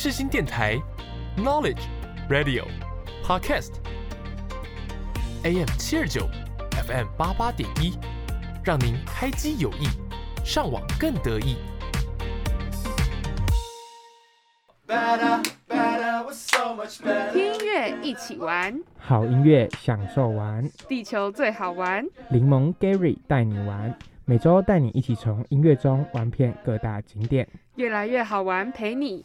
世新电台，Knowledge Radio Podcast AM 七二九，FM 八八点一，让您开机有益，上网更得意。听音乐一起玩，好音乐享受玩，地球最好玩。柠檬 Gary 带你玩，每周带你一起从音乐中玩遍各大景点。越来越好玩，陪你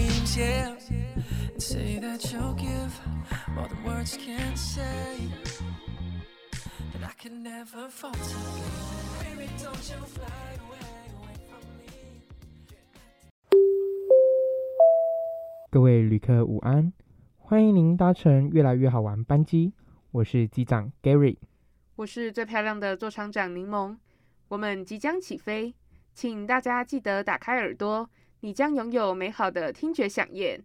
各位旅客午安，欢迎您搭乘越来越好玩班机，我是机长 Gary。我是最漂亮的座舱长柠檬，我们即将起飞，请大家记得打开耳朵，你将拥有美好的听觉享宴。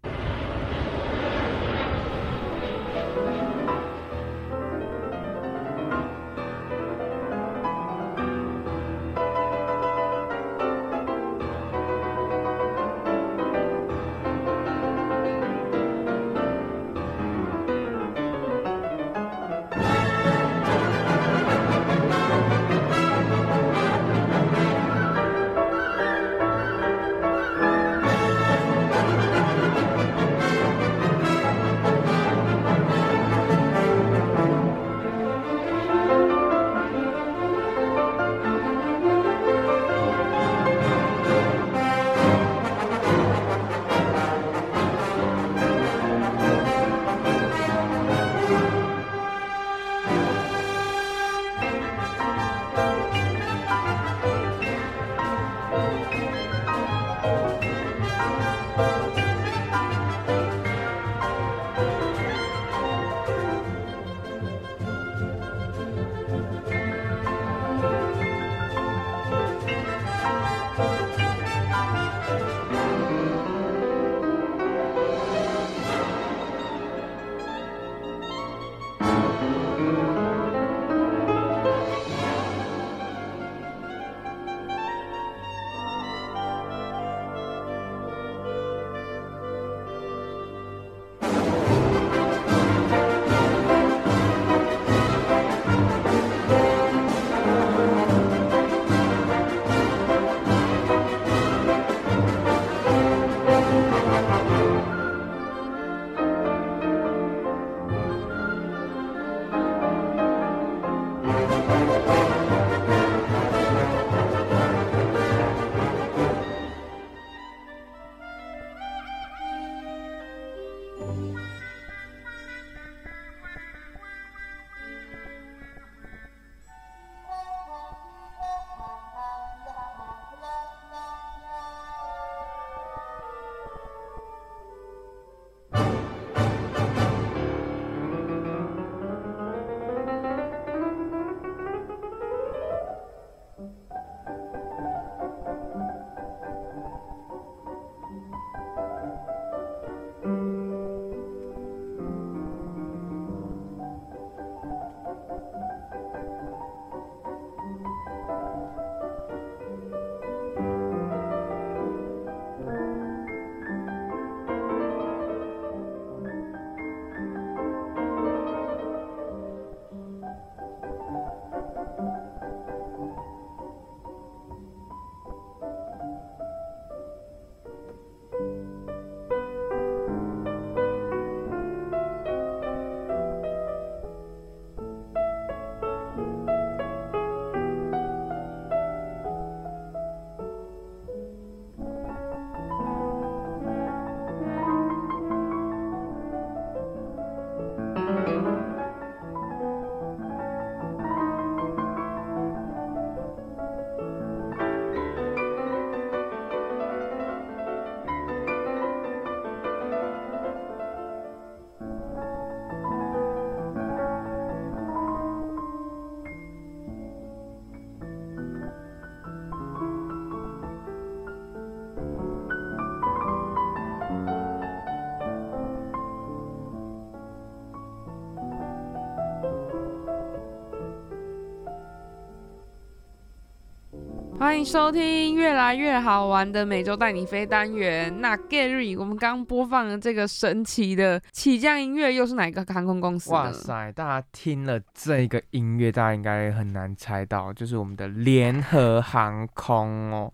欢迎收听越来越好玩的每周带你飞单元。那 Gary，我们刚播放的这个神奇的起降音乐，又是哪个航空公司？哇塞！大家听了这个音乐，大家应该很难猜到，就是我们的联合航空哦。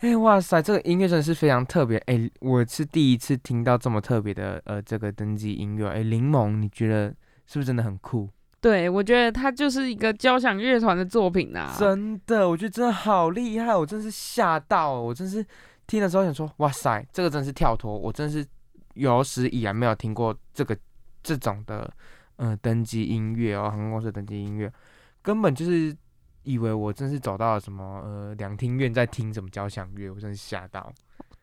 哎，哇塞，这个音乐真的是非常特别。哎，我是第一次听到这么特别的呃这个登机音乐。哎，柠檬，你觉得是不是真的很酷？对，我觉得它就是一个交响乐团的作品啊！真的，我觉得真的好厉害，我真是吓到，我真是听的时候想说，哇塞，这个真是跳脱，我真是有史以来没有听过这个这种的，嗯，登机音乐哦，航空公司登机音乐，根本就是以为我真是走到了什么呃两厅院在听什么交响乐，我真是吓到。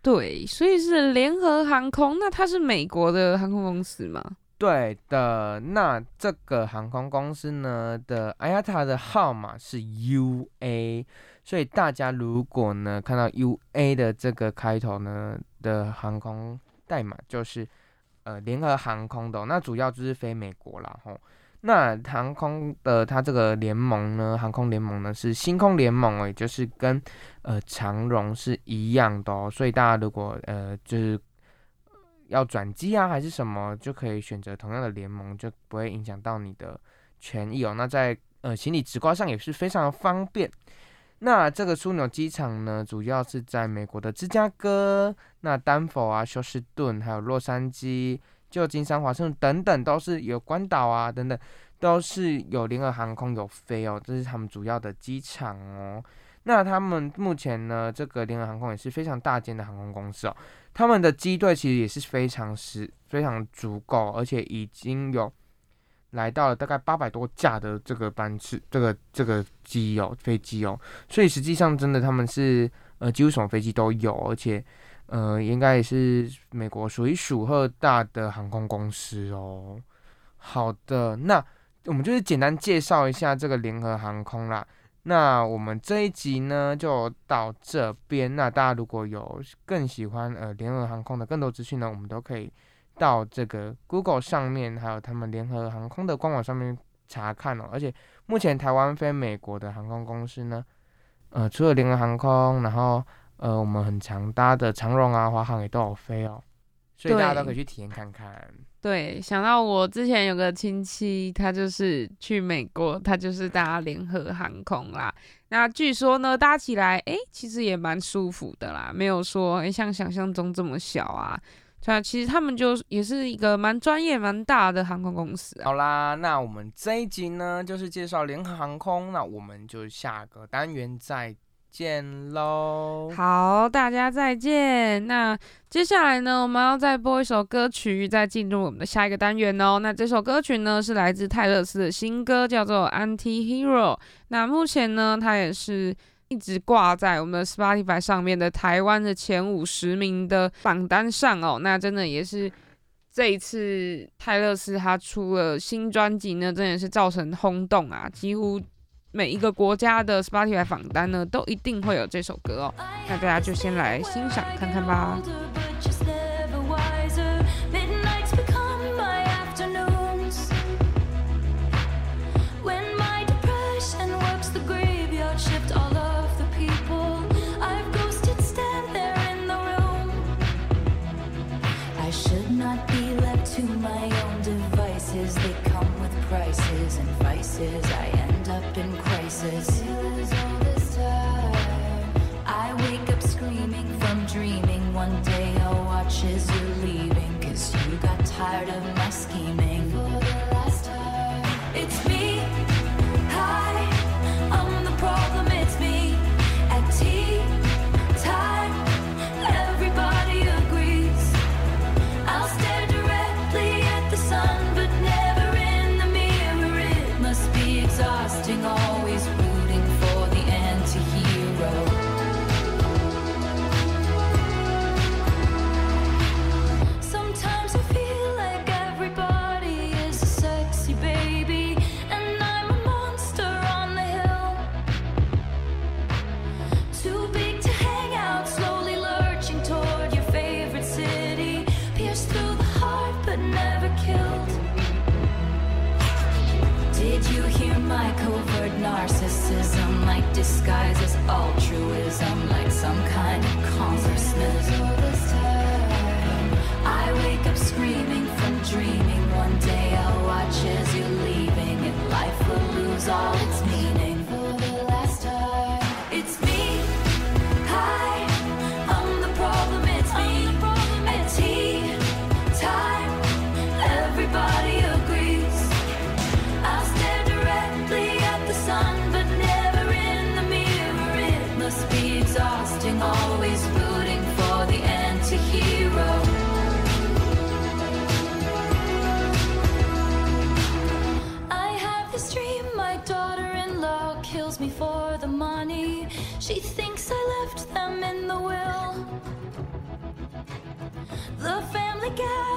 对，所以是联合航空，那它是美国的航空公司吗？对的，那这个航空公司呢的 IATA 的号码是 UA，所以大家如果呢看到 UA 的这个开头呢的航空代码就是呃联合航空的，那主要就是飞美国啦吼。那航空的它这个联盟呢，航空联盟呢是星空联盟哦，也就是跟呃长荣是一样的哦，所以大家如果呃就是。要转机啊，还是什么，就可以选择同样的联盟，就不会影响到你的权益哦。那在呃行李直挂上也是非常方便。那这个枢纽机场呢，主要是在美国的芝加哥、那丹佛啊、休斯顿，还有洛杉矶、旧金山、华盛顿等等，都是有关岛啊等等，都是有联合航空有飞哦，这是他们主要的机场哦。那他们目前呢，这个联合航空也是非常大间的航空公司哦。他们的机队其实也是非常实非常足够，而且已经有来到了大概八百多架的这个班次，这个这个机哦飞机哦，所以实际上真的他们是呃几乎什么飞机都有，而且呃应该也是美国数一数二大的航空公司哦。好的，那我们就是简单介绍一下这个联合航空啦。那我们这一集呢就到这边。那大家如果有更喜欢呃联合航空的更多资讯呢，我们都可以到这个 Google 上面，还有他们联合航空的官网上面查看哦。而且目前台湾飞美国的航空公司呢，呃，除了联合航空，然后呃我们很常搭的长荣啊、华航也都有飞哦，所以大家都可以去体验看看。对，想到我之前有个亲戚，他就是去美国，他就是搭联合航空啦。那据说呢，搭起来哎，其实也蛮舒服的啦，没有说像想象中这么小啊。对，其实他们就也是一个蛮专业、蛮大的航空公司。好啦，那我们这一集呢，就是介绍联合航空，那我们就下个单元再。见喽！好，大家再见。那接下来呢，我们要再播一首歌曲，再进入我们的下一个单元哦。那这首歌曲呢，是来自泰勒斯的新歌，叫做《Anti-Hero》。那目前呢，它也是一直挂在我们的 Spotify 上面的台湾的前五十名的榜单上哦。那真的也是这一次泰勒斯他出了新专辑呢，真的是造成轰动啊，几乎。每一个国家的 Spotify 榜单呢，都一定会有这首歌哦。那大家就先来欣赏看看吧。watch as you're leaving Cause you got tired of my scheming. Disguises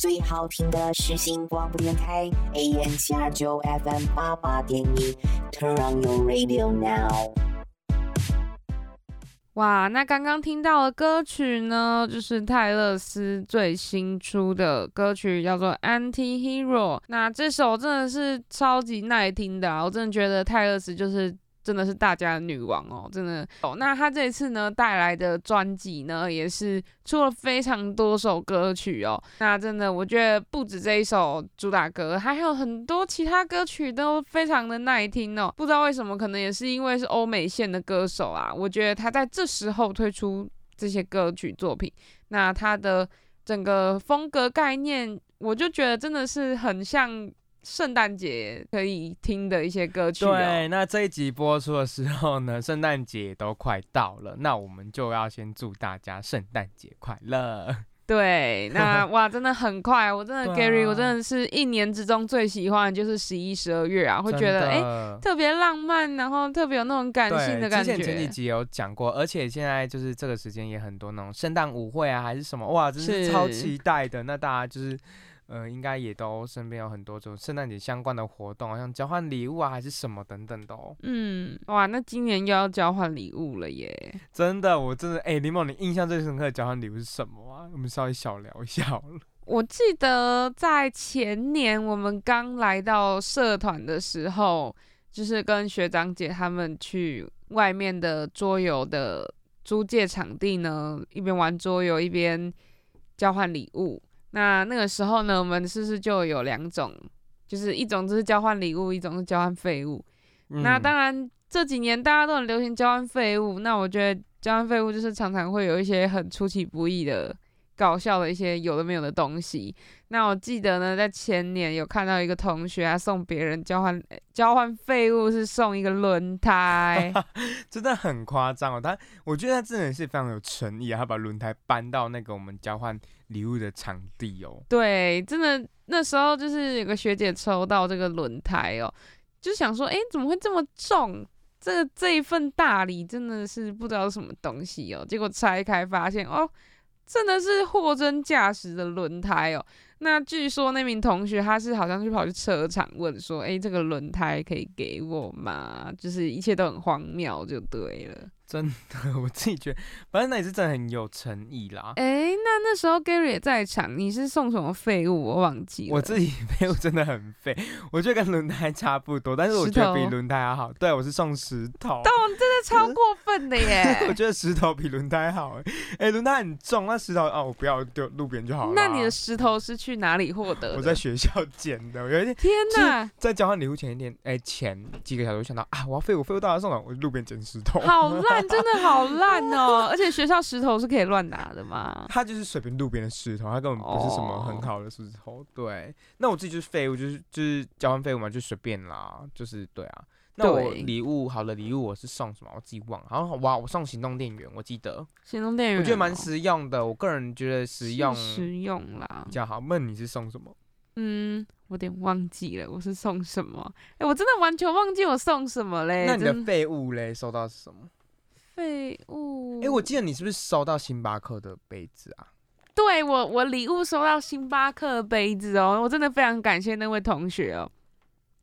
最好听的是新广播电台 AM 七二九 FM 八八点一，Turn on your radio now。哇，那刚刚听到的歌曲呢，就是泰勒斯最新出的歌曲，叫做《Anti-Hero》。那这首真的是超级耐听的啊！我真的觉得泰勒斯就是真的是大家的女王哦，真的哦。那她这次呢带来的专辑呢，也是出了非常多首歌曲哦。那真的，我觉得不止这一首主打歌，还有很多其他歌曲都非常的耐听哦。不知道为什么，可能也是因为是欧美线的歌手啊，我觉得他在这时候推出这些歌曲作品，那他的整个风格概念，我就觉得真的是很像圣诞节可以听的一些歌曲、哦。对，那这一集播出的时候呢，圣诞节都快到了，那我们就要先祝大家圣诞节快乐。对，那哇，真的很快，我真的 Gary，我真的是一年之中最喜欢的就是十一、十二月啊，会觉得哎、哎，特别浪漫，然后特别有那种感性的感觉。之前前几集有讲过，而且现在就是这个时间也很多那种圣诞舞会啊，还是什么，哇，真是是超期待的。那大家就是。呃，应该也都身边有很多种圣诞节相关的活动，好像交换礼物啊，还是什么等等的哦。嗯，哇，那今年又要交换礼物了耶！真的，我真的，哎、林某，你印象最深刻的交换礼物是什么啊？我们稍微小聊一下好了。我记得在前年我们刚来到社团的时候，就是跟学长姐他们去外面的桌游的租借场地呢，一边玩桌游一边交换礼物。那那个时候呢，我们是不是就有两种，就是一种就是交换礼物，一种是交换废物。那嗯当然这几年大家都很流行交换废物，那我觉得交换废物就是常常会有一些很出其不意的搞笑的一些有的没有的东西。那我记得呢，在前年有看到一个同学啊送别人交换呃交换废物是送一个轮胎，真的很夸张哦。他，我觉得他真的是非常有诚意啊，他把轮胎搬到那个我们交换礼物的场地哦。对，真的那时候就是有个学姐抽到这个轮胎哦，就想说，诶，怎么会这么重？这这一份大礼真的是不知道什么东西哦。结果拆开发现，哦，真的是货真价实的轮胎哦。那据说那名同学他是好像去跑去车厂问说，哎，这个轮胎可以给我吗？就是一切都很荒谬，就对了。真的，我自己觉得，反正那也是真的很有诚意啦。哎，那那时候 Gary 也在场，你是送什么废物？我忘记了。我自己 废物真的很废，我觉得跟轮胎差不多，但是我觉得比轮胎还好。对，我是送石头。超过分的耶 我耶。觉得石头比轮胎好哎，哎，轮胎很重，那石头啊，我不要丢路边就好了。那你的石头是去哪里获得的？我在学校捡的，我有一天天哪，在交换礼物前一天，哎、前几个小时我想到啊，我要废物，废物大家送了，我路边捡石头。好烂，真的好烂哦！而且学校石头是可以乱拿的吗？它就是随便路边的石头，它根本不是什么哦很好的石头。对，那我自己就是废物，就是就是交换废物嘛，就随便啦，就是对啊。那我对礼物好了礼物我是送什么？我自己忘了，好像哇，我送行动电源，我记得，行动电源、我觉得蛮实用的。我个人觉得实用是实用啦比。较好。问你是送什么？嗯，我有点忘记了我是送什么。哎、我真的完全忘记我送什么嘞。那你的真废物嘞，收到是什么？废物？哎、我记得你是不是收到星巴克的杯子啊？对我我礼物收到星巴克的杯子哦，我真的非常感谢那位同学哦。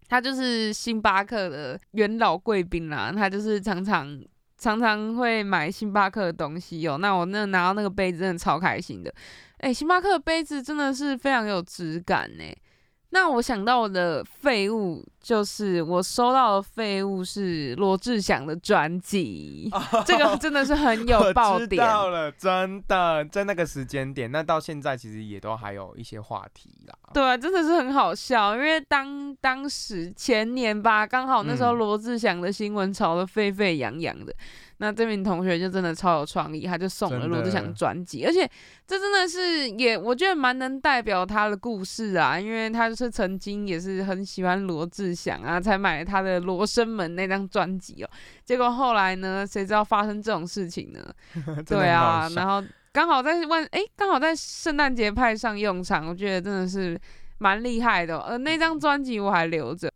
他就是星巴克的元老贵宾啦，他就是常常常常会买星巴克的东西哦。那我那拿到那个杯子真的超开心的，哎、星巴克的杯子真的是非常有质感呢。那我想到我的废物，就是我收到的废物是罗志祥的专辑，这个真的是很有爆点。到了，真的，在那个时间点，那到现在其实也都还有一些话题啦。对啊，真的是很好笑，因为当当时前年吧，刚好那时候嗯罗志祥的新闻炒得沸沸扬扬的，那这名同学就真的超有创意，他就送了真罗志祥的专辑，而且这真的是也我觉得蛮能代表他的故事啊，因为他就是曾经也是很喜欢罗志祥啊，才买了他的《罗生门》那张专辑哦，结果后来呢，谁知道发生这种事情呢？对啊，然后刚好在万哎，刚好在圣诞节派上用场，我觉得真的是蛮厉害的哦、呃，那张专辑我还留着。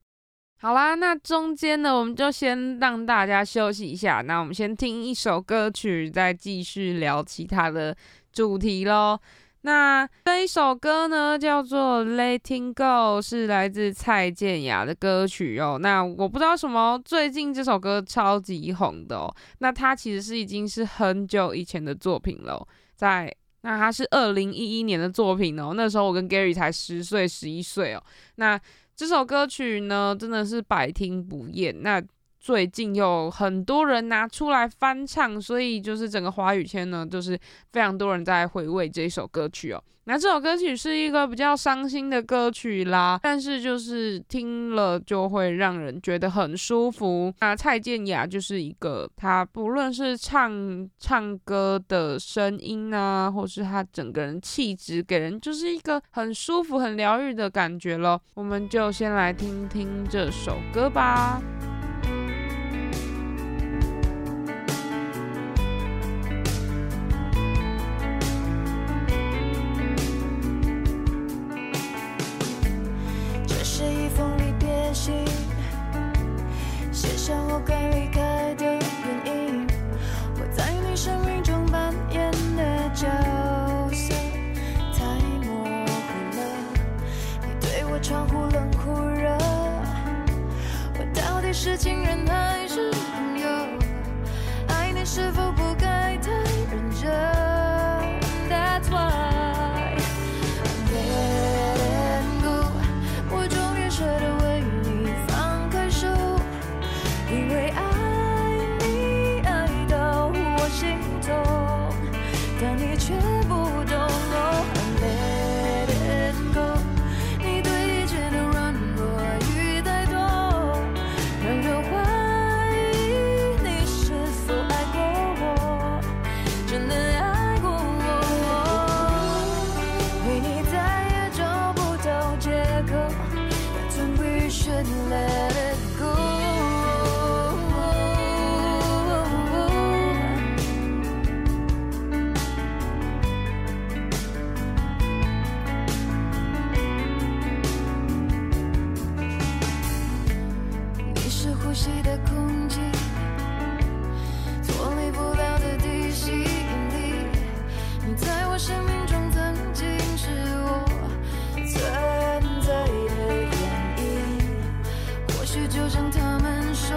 好啦，那中间呢，我们就先让大家休息一下。那我们先听一首歌曲，再继续聊其他的主题喽。那这一首歌呢，叫做《Letting Go》，是来自蔡健雅的歌曲哦。那我不知道什么最近这首歌超级红的哦。那它其实是已经是很久以前的作品了，在那它是二零一一年的作品哦。那时候我跟 Gary 才十岁、十一岁哦。那这首歌曲呢，真的是百听不厌。那最近有很多人拿出来翻唱，所以就是整个华语圈呢，就是非常多人在回味这一首歌曲哦。那这首歌曲是一个比较伤心的歌曲啦，但是就是听了就会让人觉得很舒服。那蔡健雅就是一个，她不论是唱唱歌的声音啊，或是她整个人气质，给人就是一个很舒服、很疗愈的感觉咯。我们就先来听听这首歌吧。却不或许就像他们说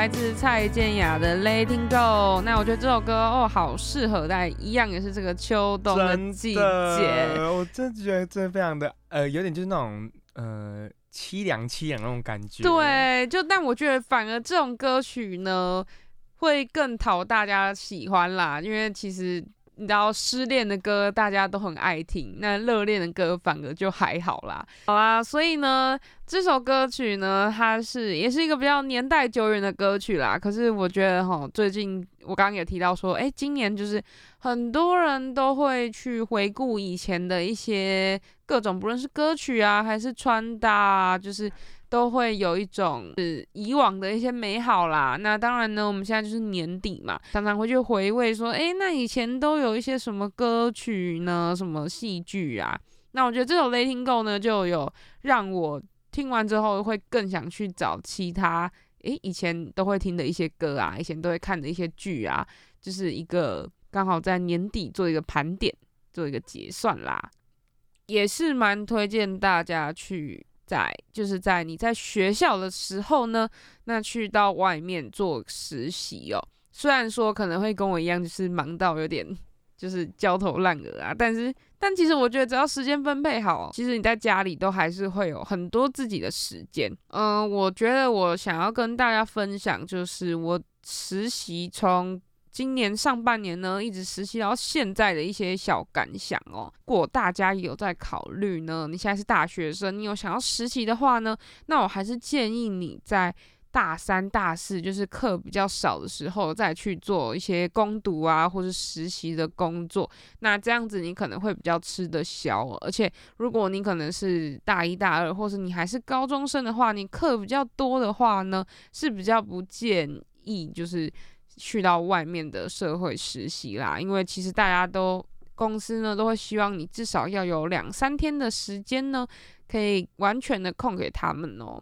来自蔡健雅的《Letting Go》。那我觉得这首歌哦，好适合在一样也是这个秋冬的季节。我真的觉得这非常的呃，有点就是那种呃凄凉凄凉那种感觉。，对，就但我觉得反而这种歌曲呢，会更讨大家喜欢啦，因为其实。你知道失恋的歌大家都很爱听，那热恋的歌反而就还好啦。好啦，所以呢，这首歌曲呢，它是也是一个比较年代久远的歌曲啦。可是我觉得哈，最近我刚刚也提到说，哎、今年就是很多人都会去回顾以前的一些各种，不论是歌曲啊，还是穿搭啊，就是都会有一种是以往的一些美好啦。那当然呢，我们现在就是年底嘛，常常会去回味说，诶，那以前都有一些什么歌曲呢？什么戏剧啊？那我觉得这首《Letting Go》呢，就有让我听完之后会更想去找其他，诶，以前都会听的一些歌啊，以前都会看的一些剧啊，就是一个刚好在年底做一个盘点，做一个结算啦。也是蛮推荐大家去在，就是在你在学校的时候呢，那去到外面做实习哦。虽然说可能会跟我一样，就是忙到有点就是焦头烂额啊，但是但其实我觉得只要时间分配好，其实你在家里都还是会有很多自己的时间。嗯，我觉得我想要跟大家分享，就是我实习从今年上半年呢，一直实习到现在的一些小感想哦。如果大家有在考虑呢，你现在是大学生，你有想要实习的话呢，那我还是建议你在大三、大四，就是课比较少的时候，再去做一些攻读啊，或是实习的工作。那这样子你可能会比较吃得消。而且如果你可能是大一、大二，或是你还是高中生的话，你课比较多的话呢，是比较不建议就是去到外面的社会实习啦，因为其实大家都公司呢都会希望你至少要有两三天的时间呢，可以完全的空给他们哦。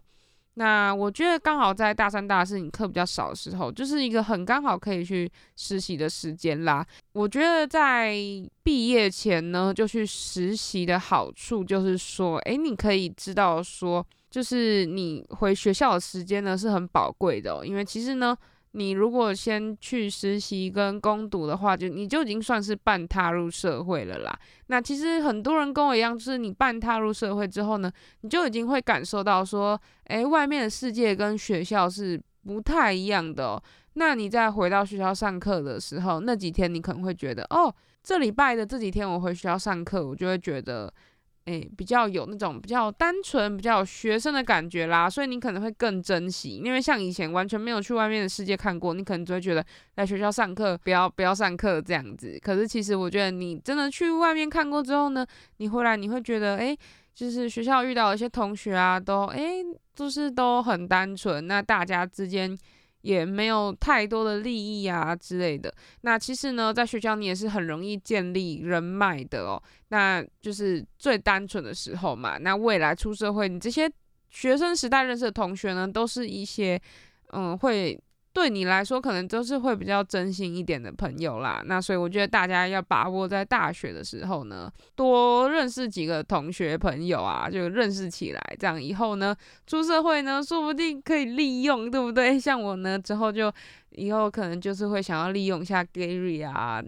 那我觉得刚好在大三、大四你课比较少的时候，就是一个很刚好可以去实习的时间啦。我觉得在毕业前呢，就去实习的好处就是说，诶，你可以知道说，就是你回学校的时间呢是很宝贵的、因为其实呢，你如果先去实习跟攻读的话，就你就已经算是半踏入社会了啦。那其实很多人跟我一样，就是你半踏入社会之后呢，你就已经会感受到说，诶，外面的世界跟学校是不太一样的、那你再回到学校上课的时候，那几天你可能会觉得，哦，这礼拜的这几天我回学校上课，我就会觉得。诶，比较有那种比较单纯、比较有学生的感觉啦，所以你可能会更珍惜。因为像以前完全没有去外面的世界看过，你可能只会觉得在学校上课不要不要上课这样子。可是其实我觉得你真的去外面看过之后呢，你回来你会觉得，诶，就是学校遇到一些同学啊，都诶，就是都很单纯，那大家之间。也没有太多的利益啊之类的。那其实呢，在学校你也是很容易建立人脉的哦。那就是最单纯的时候嘛。那未来出社会，你这些学生时代认识的同学呢，都是一些嗯会对你来说可能都是会比较真心一点的朋友啦。那所以我觉得大家要把握在大学的时候呢，多认识几个同学朋友啊，就认识起来，这样以后呢出社会呢，说不定可以利用，对不对？像我呢之后就以后可能就是会想要利用一下 Gary 啊，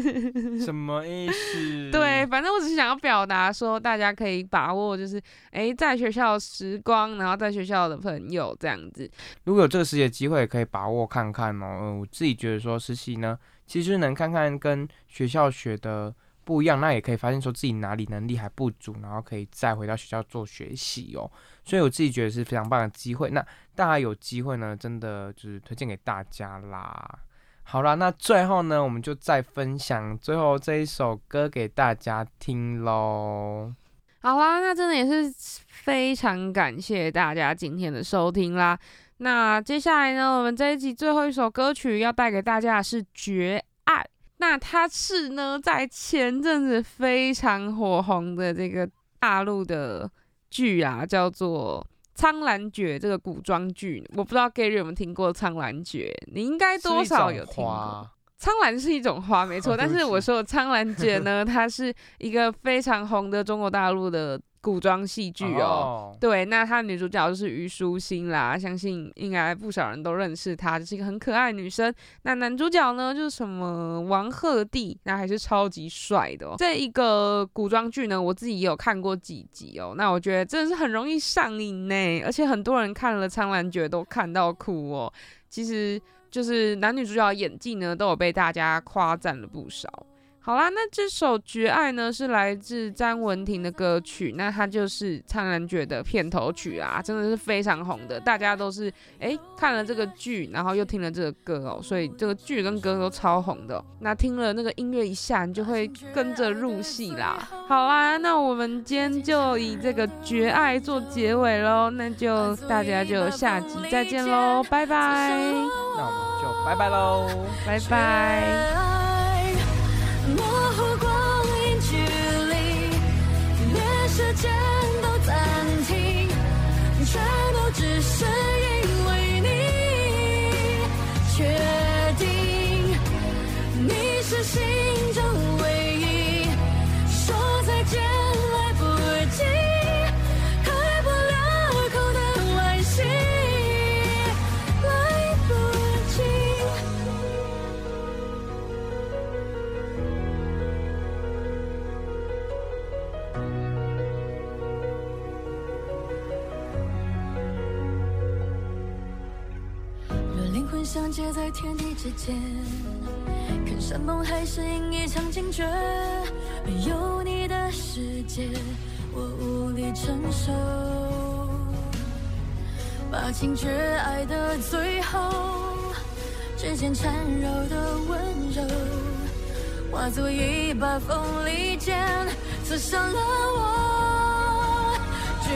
什么意思？对，，反正我只是想要表达说，大家可以把握，就是诶，在学校的时光，然后在学校的朋友这样子。如果有这个实习的机会，也可以把握看看哦。嗯，我自己觉得说实习呢，其实能看看跟学校学的不一样，那也可以发现说自己哪里能力还不足，然后可以再回到学校做学习哦。所以我自己觉得是非常棒的机会。那大家有机会呢，真的就是推荐给大家啦。好啦，那最后呢，我们就再分享最后这一首歌给大家听喽。好啦，那真的也是非常感谢大家今天的收听啦。那接下来呢，我们这一集最后一首歌曲要带给大家的是《绝爱》。那它是呢，在前阵子非常火红的这个大陆的剧啊，叫做《苍兰诀》这个古装剧。我不知道 Gary 有没有听过《苍兰诀》，你应该多少有听过。苍兰是一种花，没错，但是我说的苍兰诀呢，它是一个非常红的中国大陆的古装戏剧哦。对，那她的女主角就是虞书欣啦，相信应该不少人都认识她，就是一个很可爱的女生。那男主角呢，就是什么王鹤棣，那还是超级帅的哦。这一个古装剧呢，我自己也有看过几集哦，那我觉得真的是很容易上瘾呢，而且很多人看了《苍兰诀》都看到哭哦。其实就是男女主角演技呢，都有被大家夸赞了不少。好啦，那这首《绝爱》呢是来自詹雯婷的歌曲，那它就是《苍兰诀》的片头曲啊，真的是非常红的，大家都是诶看了这个剧，然后又听了这个歌哦，所以这个剧跟歌都超红的哦、那听了那个音乐一下，你就会跟着入戏啦。好啦，那我们今天就以这个《绝爱》做结尾喽，那就大家就下集再见喽，拜拜，那我们就拜拜喽。拜拜。模糊光阴距离，连时间都暂停，全都只是因为你确定你是心中唯天地之间，看山盟海誓演一场惊觉，没有你的世界，我无力承受。把情绝爱的最后，指尖缠绕的温柔，化作一把锋利剑，刺伤了我。绝